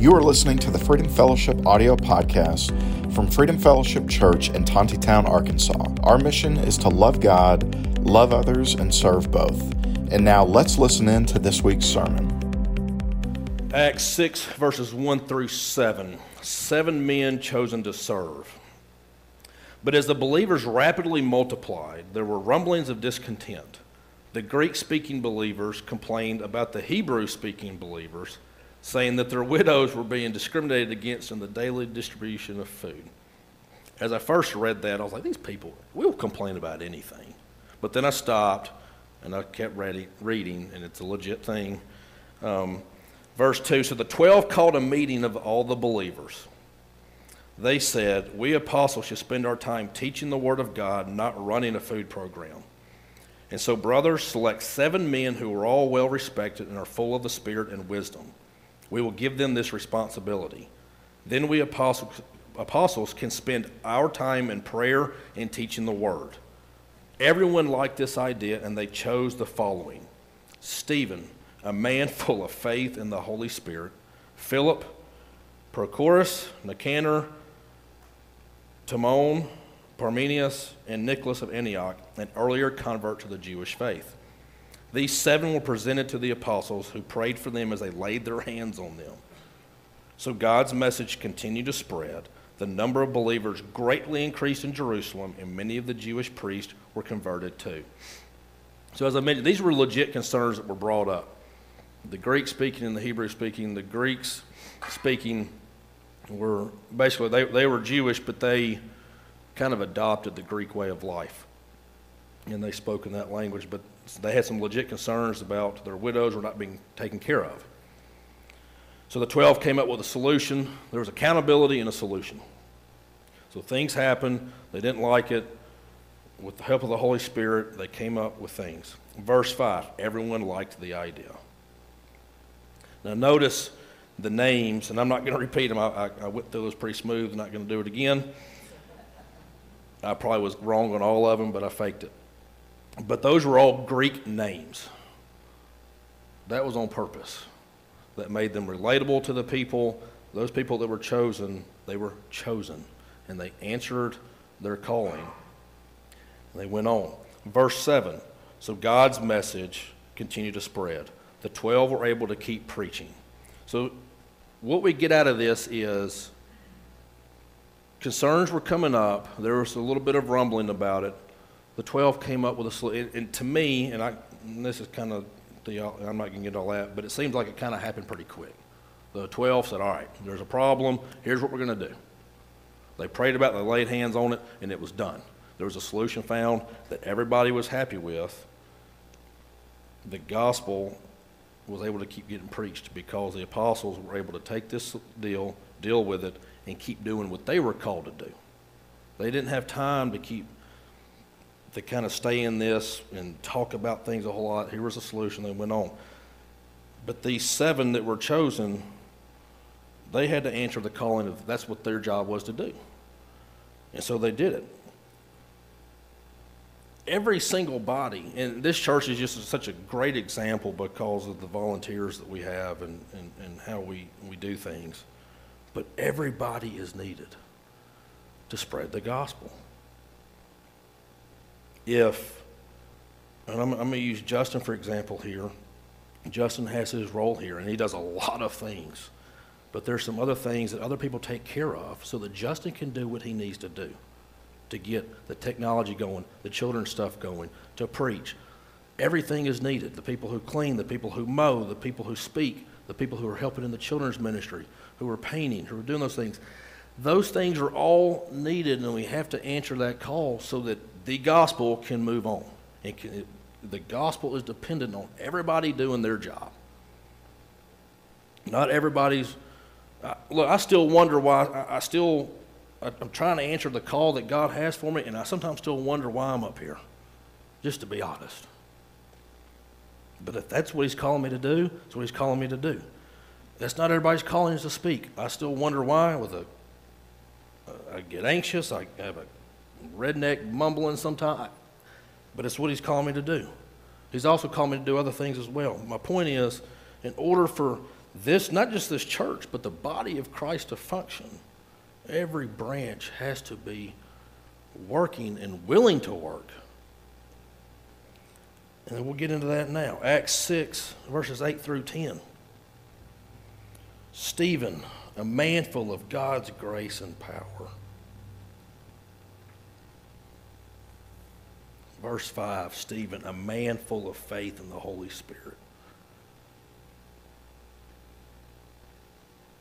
You are listening to the Freedom Fellowship audio podcast from Freedom Fellowship Church in Tontitown, Arkansas. Our mission is to love God, love others, and serve both. And now let's listen in to this week's sermon. Acts 6, verses 1 through 7. Seven men chosen to serve. But as the believers rapidly multiplied, there were rumblings of discontent. The Greek speaking believers complained about the Hebrew speaking believers, saying that their widows were being discriminated against in the daily distribution of food. As I first read that, I was like, these people will complain about anything. But then I stopped and I kept ready, reading, and it's a legit thing. Um, verse 2 So the twelve called a meeting of all the believers they said, We apostles should spend our time teaching the Word of God, not running a food program. And so, brothers, select seven men who are all well respected and are full of the Spirit and wisdom. We will give them this responsibility. Then we apostles, apostles can spend our time in prayer and teaching the Word. Everyone liked this idea, and they chose the following Stephen, a man full of faith in the Holy Spirit, Philip, Prochorus, Nicanor, Timon, Parmenius, and Nicholas of Antioch, an earlier convert to the Jewish faith. These seven were presented to the apostles who prayed for them as they laid their hands on them. So God's message continued to spread. The number of believers greatly increased in Jerusalem, and many of the Jewish priests were converted too. So, as I mentioned, these were legit concerns that were brought up. The Greek speaking and the Hebrew speaking, the Greeks speaking were basically they, they were Jewish, but they kind of adopted the Greek way of life. And they spoke in that language, but they had some legit concerns about their widows were not being taken care of. So the 12 came up with a solution. There was accountability and a solution. So things happened, they didn't like it. With the help of the Holy Spirit, they came up with things. Verse 5 everyone liked the idea. Now, notice the names, and I'm not going to repeat them. I, I, I went through those pretty smooth. I'm not going to do it again. I probably was wrong on all of them, but I faked it. But those were all Greek names. That was on purpose. That made them relatable to the people. Those people that were chosen, they were chosen. And they answered their calling. And they went on. Verse 7 So God's message continued to spread. The 12 were able to keep preaching. So what we get out of this is concerns were coming up. There was a little bit of rumbling about it. The 12 came up with a solution. And to me, and, I, and this is kind of, the, I'm not going to get all that, but it seems like it kind of happened pretty quick. The 12 said, All right, there's a problem. Here's what we're going to do. They prayed about it, they laid hands on it, and it was done. There was a solution found that everybody was happy with. The gospel was able to keep getting preached because the apostles were able to take this deal, deal with it, and keep doing what they were called to do. They didn't have time to keep to kind of stay in this and talk about things a whole lot. Here was a solution. They went on. But these seven that were chosen, they had to answer the calling of that's what their job was to do. And so they did it every single body, and this church is just such a great example because of the volunteers that we have and, and, and how we, we do things. But everybody is needed to spread the gospel. If, and I'm, I'm going to use Justin for example here. Justin has his role here, and he does a lot of things. But there's some other things that other people take care of so that Justin can do what he needs to do to get the technology going, the children's stuff going, to preach. Everything is needed. The people who clean, the people who mow, the people who speak, the people who are helping in the children's ministry, who are painting, who are doing those things. Those things are all needed, and we have to answer that call so that the gospel can move on. Can, it, the gospel is dependent on everybody doing their job. Not everybody's. Uh, look, I still wonder why. I, I still I'm trying to answer the call that God has for me, and I sometimes still wonder why I'm up here, just to be honest. But if that's what He's calling me to do, that's what He's calling me to do. That's not everybody's calling us to speak. I still wonder why. With a, I get anxious. I have a redneck mumbling sometimes, but it's what He's called me to do. He's also called me to do other things as well. My point is, in order for this, not just this church, but the body of Christ to function, every branch has to be working and willing to work. And we'll get into that now. Acts 6, verses 8 through 10. Stephen, a man full of God's grace and power. Verse 5 Stephen, a man full of faith in the Holy Spirit.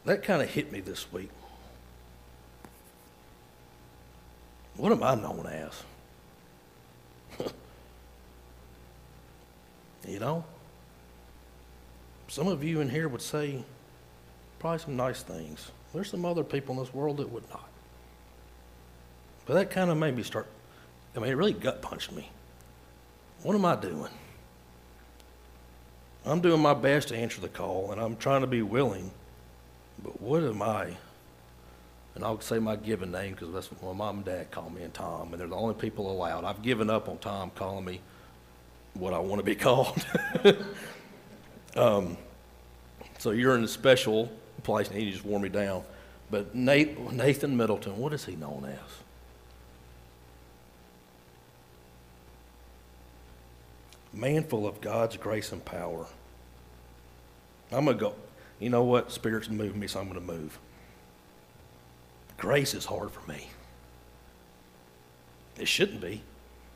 That kind of hit me this week. What am I known as? you know? Some of you in here would say probably some nice things. There's some other people in this world that would not. But that kind of made me start, I mean, it really gut punched me. What am I doing? I'm doing my best to answer the call, and I'm trying to be willing. But what am I? And I'll say my given name because that's what my mom and dad call me and Tom, and they're the only people allowed. I've given up on Tom calling me what I want to be called. um, so you're in a special place, and he just wore me down. But Nathan Middleton, what is he known as? Man full of God's grace and power. I'm going to go. You know what? Spirit's moving me, so I'm going to move. Grace is hard for me. It shouldn't be.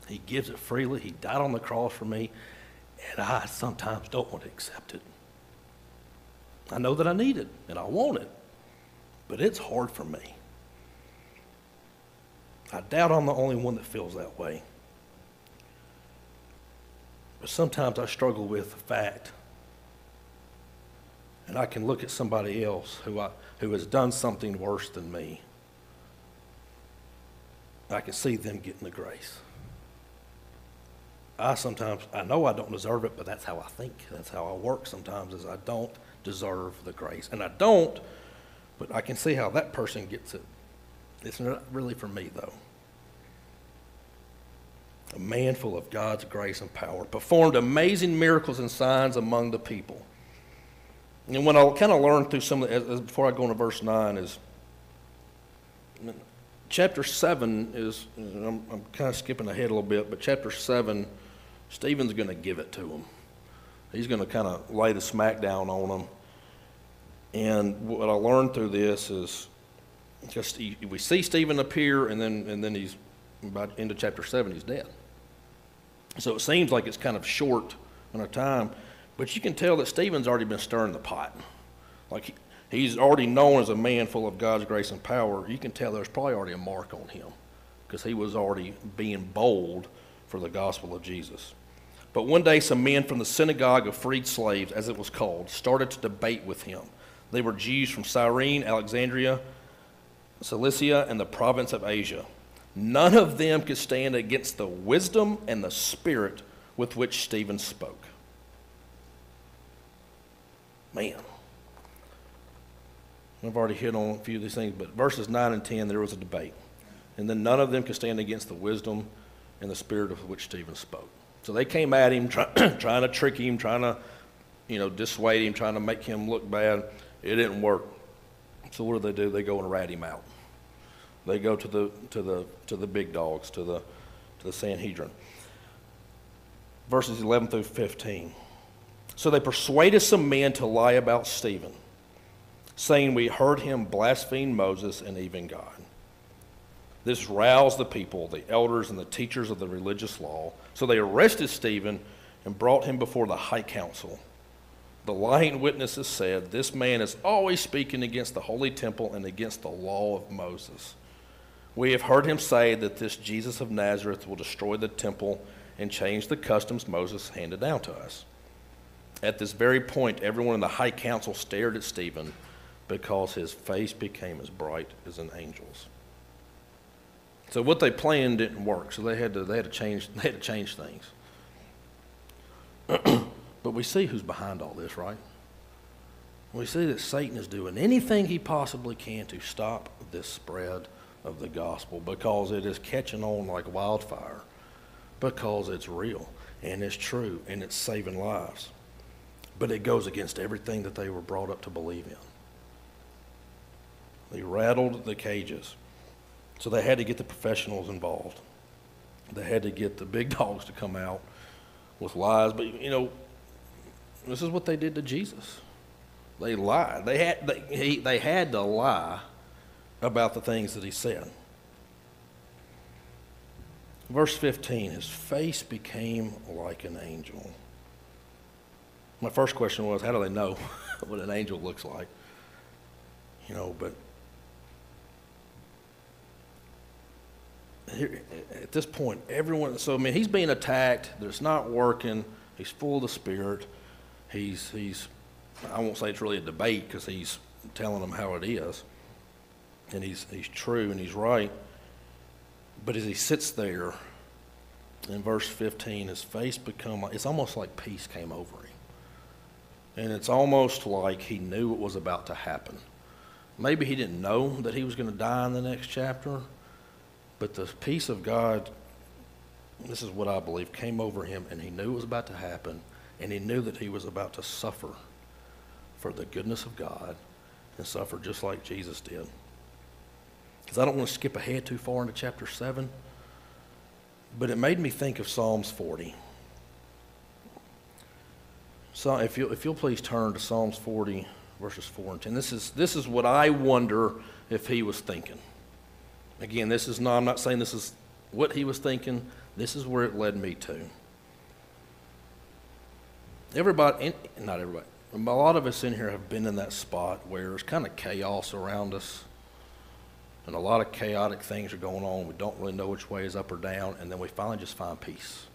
He gives it freely. He died on the cross for me, and I sometimes don't want to accept it. I know that I need it and I want it, but it's hard for me. I doubt I'm the only one that feels that way. Sometimes I struggle with the fact, and I can look at somebody else who, I, who has done something worse than me. I can see them getting the grace. I sometimes, I know I don't deserve it, but that's how I think. That's how I work sometimes, is I don't deserve the grace. And I don't, but I can see how that person gets it. It's not really for me, though. A man full of God's grace and power performed amazing miracles and signs among the people. And what I kind of learned through some of the, before I go into verse 9 is chapter 7 is, I'm, I'm kind of skipping ahead a little bit, but chapter 7 Stephen's going to give it to him. He's going to kind of lay the smackdown on them. And what I learned through this is just we see Stephen appear, and then and then he's about into chapter seven, he's dead. So it seems like it's kind of short on a time, but you can tell that Stephen's already been stirring the pot. Like he, he's already known as a man full of God's grace and power. You can tell there's probably already a mark on him because he was already being bold for the gospel of Jesus. But one day, some men from the synagogue of freed slaves, as it was called, started to debate with him. They were Jews from Cyrene, Alexandria, Cilicia, and the province of Asia. None of them could stand against the wisdom and the spirit with which Stephen spoke. Man. I've already hit on a few of these things, but verses 9 and 10, there was a debate. And then none of them could stand against the wisdom and the spirit of which Stephen spoke. So they came at him, try, trying to trick him, trying to, you know, dissuade him, trying to make him look bad. It didn't work. So what do they do? They go and rat him out. They go to the to the to the big dogs, to the to the Sanhedrin. Verses 11 through 15. So they persuaded some men to lie about Stephen, saying, We heard him blaspheme Moses and even God. This roused the people, the elders, and the teachers of the religious law. So they arrested Stephen and brought him before the high council. The lying witnesses said, This man is always speaking against the holy temple and against the law of Moses. We have heard him say that this Jesus of Nazareth will destroy the temple and change the customs Moses handed down to us. At this very point, everyone in the high council stared at Stephen because his face became as bright as an angel's. So what they planned didn't work. So they had to they had to change they had to change things. but we see who's behind all this, right? We see that Satan is doing anything he possibly can to stop this spread of the gospel because it is catching on like wildfire, because it's real and it's true and it's saving lives. but it goes against everything that they were brought up to believe in. They rattled the cages. So they had to get the professionals involved. They had to get the big dogs to come out with lies. But, you know, this is what they did to Jesus. They lied. They had, they, he, they had to lie about the things that he said. Verse 15 His face became like an angel. My first question was, how do they know what an angel looks like? You know, but here, at this point, everyone, so I mean, he's being attacked, it's not working, he's full of the Spirit, he's, he's I won't say it's really a debate because he's telling them how it is, and he's, he's true and he's right. But as he sits there in verse 15, his face become it's almost like peace came over him. And it's almost like he knew what was about to happen. Maybe he didn't know that he was going to die in the next chapter, but the peace of God, this is what I believe, came over him, and he knew it was about to happen, and he knew that he was about to suffer for the goodness of God and suffer just like Jesus did. Because I don't want to skip ahead too far into chapter 7, but it made me think of Psalms 40. So if you'll, if you'll please turn to Psalms 40, verses 4 and 10. This is, this is what I wonder if he was thinking. Again, this is not, I'm not saying this is what he was thinking. This is where it led me to. Everybody, not everybody, a lot of us in here have been in that spot where it's kind of chaos around us. And a lot of chaotic things are going on. We don't really know which way is up or down. And then we finally just find peace.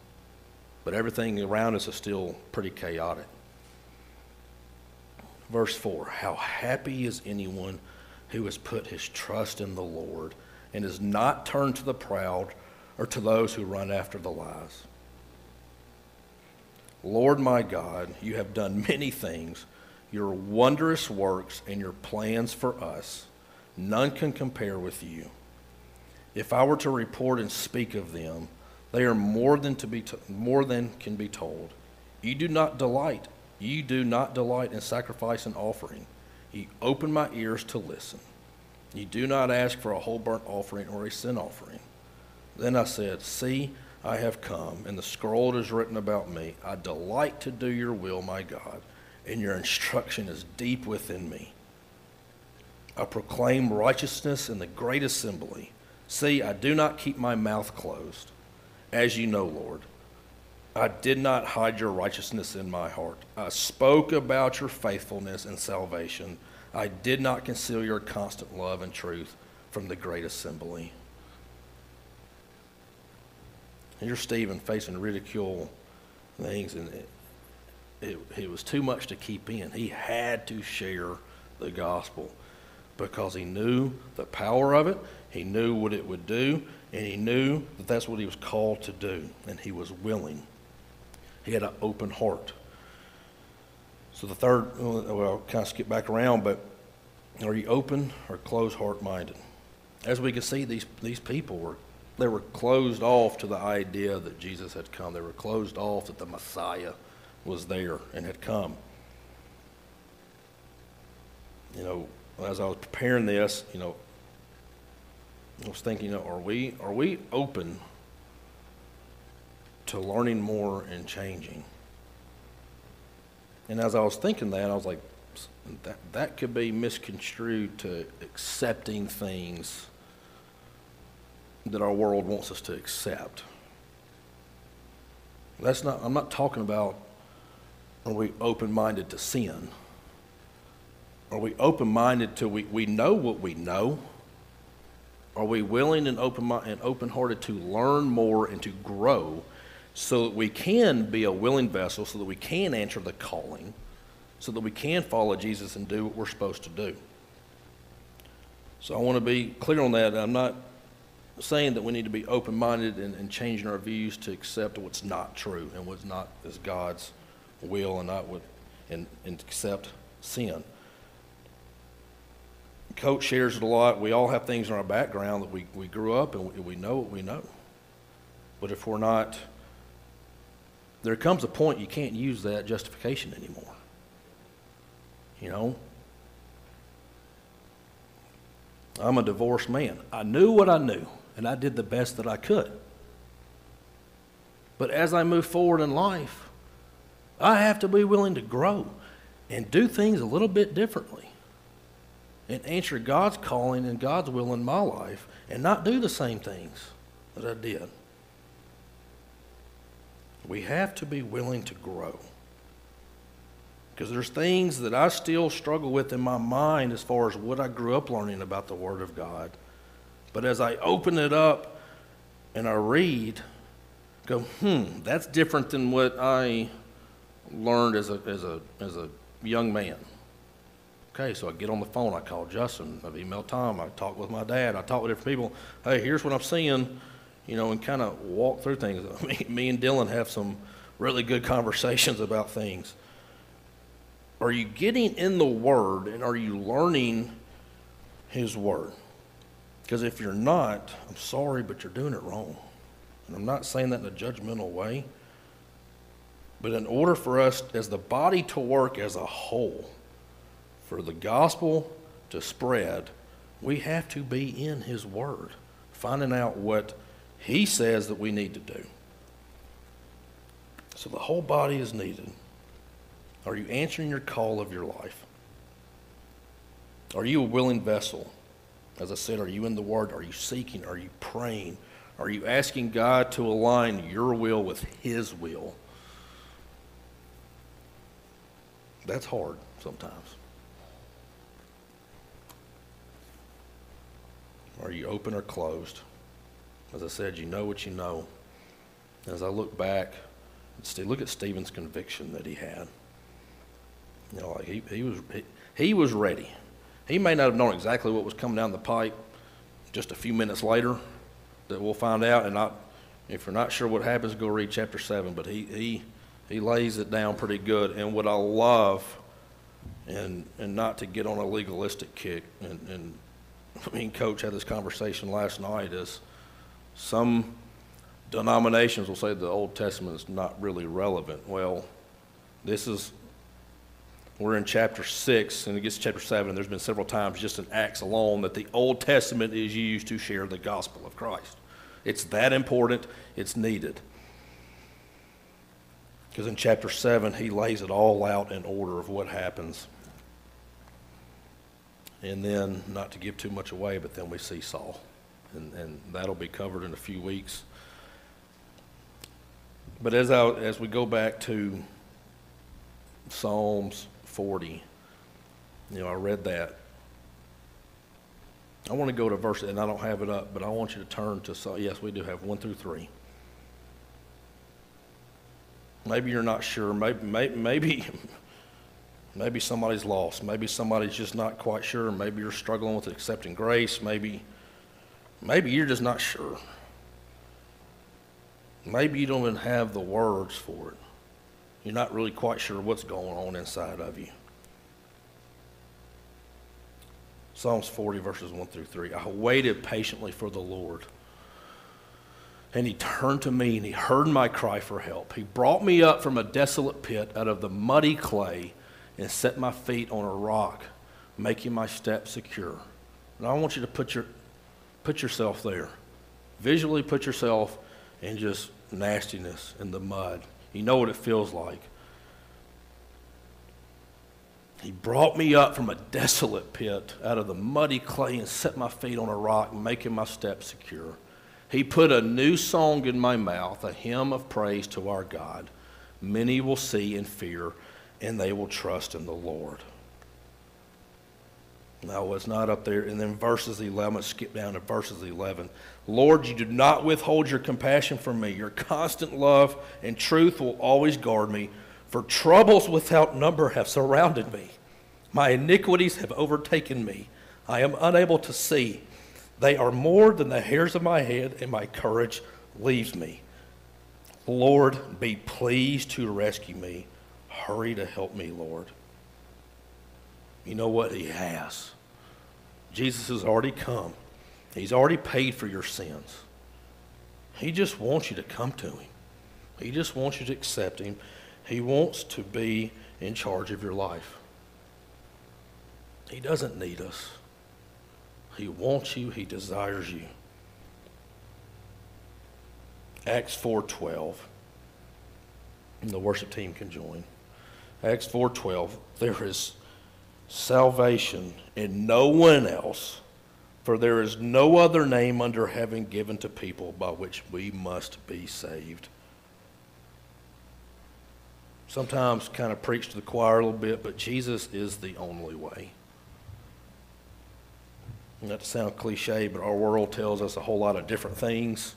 But everything around us is still pretty chaotic. Verse 4 How happy is anyone who has put his trust in the Lord and is not turned to the proud or to those who run after the lies. Lord my God, you have done many things. Your wondrous works and your plans for us, none can compare with you. If I were to report and speak of them, they are more than to be more than can be told. You do not delight. You do not delight in sacrifice and offering. You open my ears to listen. You do not ask for a whole burnt offering or a sin offering. Then I said, See, I have come, and the scroll is written about me. I delight to do your will, my God, and your instruction is deep within me. I proclaim righteousness in the great assembly. See, I do not keep my mouth closed, as you know, Lord. I did not hide your righteousness in my heart. I spoke about your faithfulness and salvation. I did not conceal your constant love and truth from the great assembly. here's Stephen facing ridicule things, and it, it, it was too much to keep in. He had to share the gospel because he knew the power of it, he knew what it would do, and he knew that that's what he was called to do, and he was willing. He had an open heart. So the third, well, I'll kind of skip back around, but are you open or closed heart minded? As we can see, these, these people were they were closed off to the idea that Jesus had come. They were closed off that the Messiah was there and had come. You know, as I was preparing this, you know, I was thinking, you know, are we are we open to learning more and changing? And as I was thinking that, I was like, that that could be misconstrued to accepting things that our world wants us to accept. That's not, I'm not talking about are we open minded to sin? Are we open minded to we, we know what we know? Are we willing and open and open hearted to learn more and to grow so that we can be a willing vessel, so that we can answer the calling, so that we can follow Jesus and do what we're supposed to do? So I want to be clear on that. I'm not saying that we need to be open minded and, and, changing our views to accept what's not true and what's not is God's will and not what and, and accept sin. Coach shares it a lot. We all have things in our background that we, we grew up and we, we know what we know. But if we're not, there comes a point you can't use that justification anymore. You know, I'm a divorced man. I knew what I knew, and I did the best that I could. But as I move forward in life, I have to be willing to grow and do things a little bit differently and answer God's calling and God's will in my life and not do the same things that I did. We have to be willing to grow. Because there's things that I still struggle with in my mind as far as what I grew up learning about the Word of God. But as I open it up and I read, go, hmm, that's different than what I learned as a, as a, as a young man. Okay, so I get on the phone, I call Justin, I've emailed Tom, I talk with my dad, I talk with different people. Hey, here's what I'm seeing, you know, and kind of walk through things. Me, me and Dylan have some really good conversations about things. Are you getting in the Word and are you learning His Word? Because if you're not, I'm sorry, but you're doing it wrong. And I'm not saying that in a judgmental way. But in order for us as the body to work as a whole, for the gospel to spread, we have to be in His Word, finding out what He says that we need to do. So the whole body is needed. Are you answering your call of your life? Are you a willing vessel? As I said, are you in the Word? Are you seeking? Are you praying? Are you asking God to align your will with His will? That's hard sometimes. Are you open or closed? As I said, you know what you know. As I look back, look at Stephen's conviction that he had. You know, like he, he was he, he was ready. He may not have known exactly what was coming down the pipe just a few minutes later that we'll find out. And not, if you're not sure what happens, go read chapter 7. But he, he, he lays it down pretty good. And what I love, and, and not to get on a legalistic kick, and, and me and Coach had this conversation last night, is some denominations will say the Old Testament is not really relevant. Well, this is we're in chapter 6, and it gets to chapter 7, and there's been several times just in Acts alone that the Old Testament is used to share the gospel of Christ. It's that important, it's needed. Because in chapter 7, he lays it all out in order of what happens. And then, not to give too much away, but then we see Saul. And, and that'll be covered in a few weeks. But as, I, as we go back to Psalms 40. You know, I read that. I want to go to verse, and I don't have it up, but I want you to turn to, yes, we do have 1 through 3. Maybe you're not sure. Maybe, maybe, maybe, maybe somebody's lost. Maybe somebody's just not quite sure. Maybe you're struggling with accepting grace. Maybe, maybe you're just not sure. Maybe you don't even have the words for it. You're not really quite sure what's going on inside of you. Psalms 40, verses 1 through 3. I waited patiently for the Lord. And he turned to me and he heard my cry for help. He brought me up from a desolate pit out of the muddy clay and set my feet on a rock, making my steps secure. And I want you to put, your, put yourself there. Visually put yourself in just nastiness in the mud. You know what it feels like. He brought me up from a desolate pit out of the muddy clay and set my feet on a rock, making my steps secure. He put a new song in my mouth, a hymn of praise to our God. Many will see and fear, and they will trust in the Lord. No, it's not up there. And then verses 11, skip down to verses 11. Lord, you do not withhold your compassion from me. Your constant love and truth will always guard me, for troubles without number have surrounded me. My iniquities have overtaken me. I am unable to see. They are more than the hairs of my head, and my courage leaves me. Lord, be pleased to rescue me. Hurry to help me, Lord. You know what? He has. Jesus has already come. He's already paid for your sins. He just wants you to come to Him. He just wants you to accept Him. He wants to be in charge of your life. He doesn't need us. He wants you, he desires you. Acts 4:12. And the worship team can join. Acts 4:12. There is salvation in no one else, for there is no other name under heaven given to people by which we must be saved. Sometimes kind of preach to the choir a little bit, but Jesus is the only way. Not to sound cliche, but our world tells us a whole lot of different things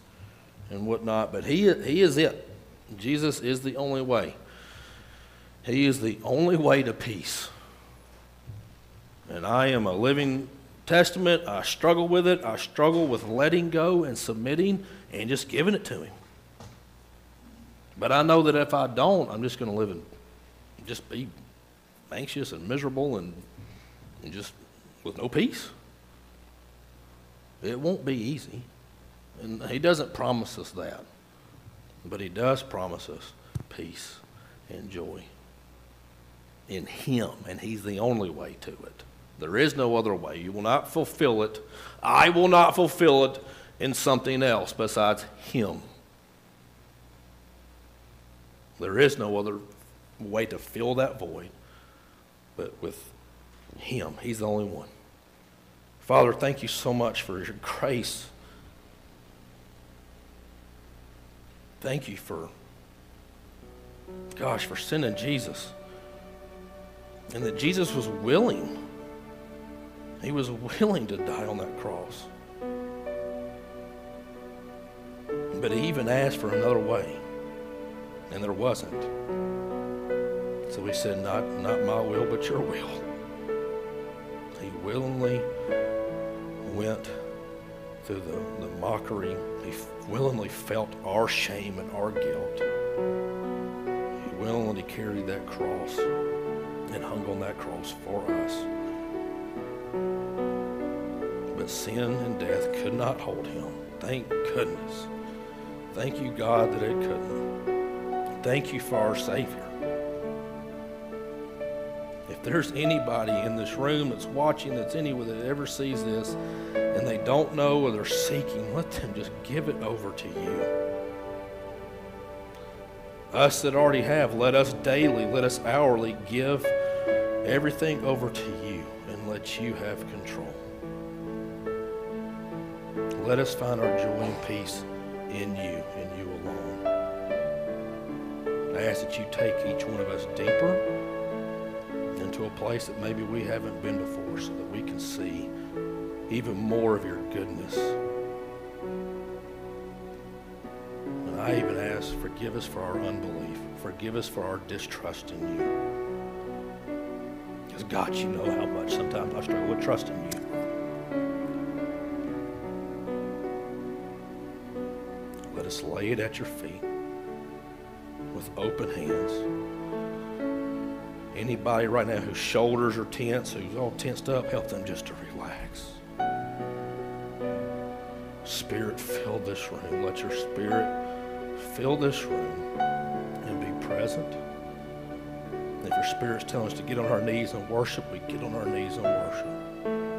and whatnot, but he, he is it. Jesus is the only way. He is the only way to peace. And I am a living testament. I struggle with it. I struggle with letting go and submitting and just giving it to Him. But I know that if I don't, I'm just going to live and just be anxious and miserable and, and just with no peace. It won't be easy. And he doesn't promise us that. But he does promise us peace and joy in him. And he's the only way to it. There is no other way. You will not fulfill it. I will not fulfill it in something else besides him. There is no other way to fill that void but with him. He's the only one. Father, thank you so much for your grace. Thank you for, gosh, for sending Jesus. And that Jesus was willing. He was willing to die on that cross. But he even asked for another way. And there wasn't. So he said, Not, not my will, but your will. He willingly went through the, the mockery. He willingly felt our shame and our guilt. He willingly carried that cross and hung on that cross for us. But sin and death could not hold him. Thank goodness. Thank you, God, that it couldn't. Thank you for our Savior. If there's anybody in this room that's watching, that's anyone that ever sees this, and they don't know or they're seeking, let them just give it over to you. Us that already have, let us daily, let us hourly give everything over to you and let you have control. Let us find our joy and peace in you and you alone. I ask that you take each one of us deeper into a place that maybe we haven't been before so that we can see even more of your goodness. And I even ask, forgive us for our unbelief. Forgive us for our distrust in you. Because, God, you know how much sometimes I struggle with trusting you. Let us lay it at your feet with open hands. Anybody right now whose shoulders are tense, who's all tensed up, help them just to relax. Spirit, fill this room. Let your spirit fill this room and be present. If your spirit's telling us to get on our knees and worship, we get on our knees and worship.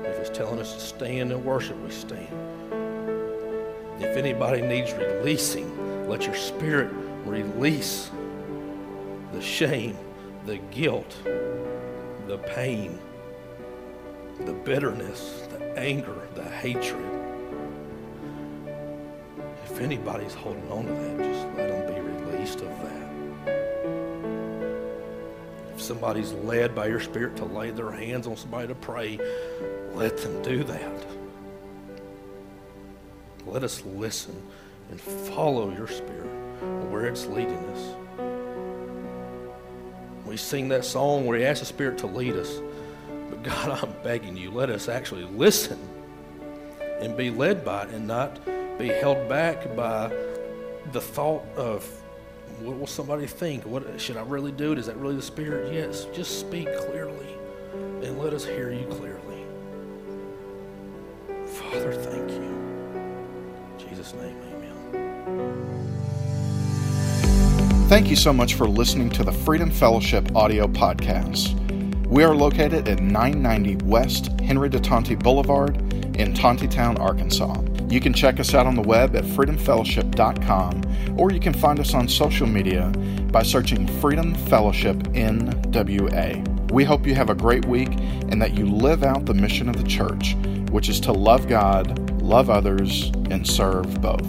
If it's telling us to stand and worship, we stand. If anybody needs releasing, let your spirit release the shame, the guilt, the pain, the bitterness, the anger, the hatred. If anybody's holding on to that, just let them be released of that. Somebody's led by your spirit to lay their hands on somebody to pray, let them do that. Let us listen and follow your spirit where it's leading us. We sing that song where he asks the Spirit to lead us. But God, I'm begging you, let us actually listen and be led by it and not be held back by the thought of what will somebody think? What should I really do? Is that really the Spirit? Yes. Just speak clearly and let us hear you clearly. Father, thank you. In Jesus' name, amen. Thank you so much for listening to the Freedom Fellowship audio podcast. We are located at 990 West Henry de Tonti Boulevard in Tontitown, Arkansas. You can check us out on the web at freedomfellowship.com or you can find us on social media by searching Freedom Fellowship NWA. We hope you have a great week and that you live out the mission of the church, which is to love God, love others, and serve both.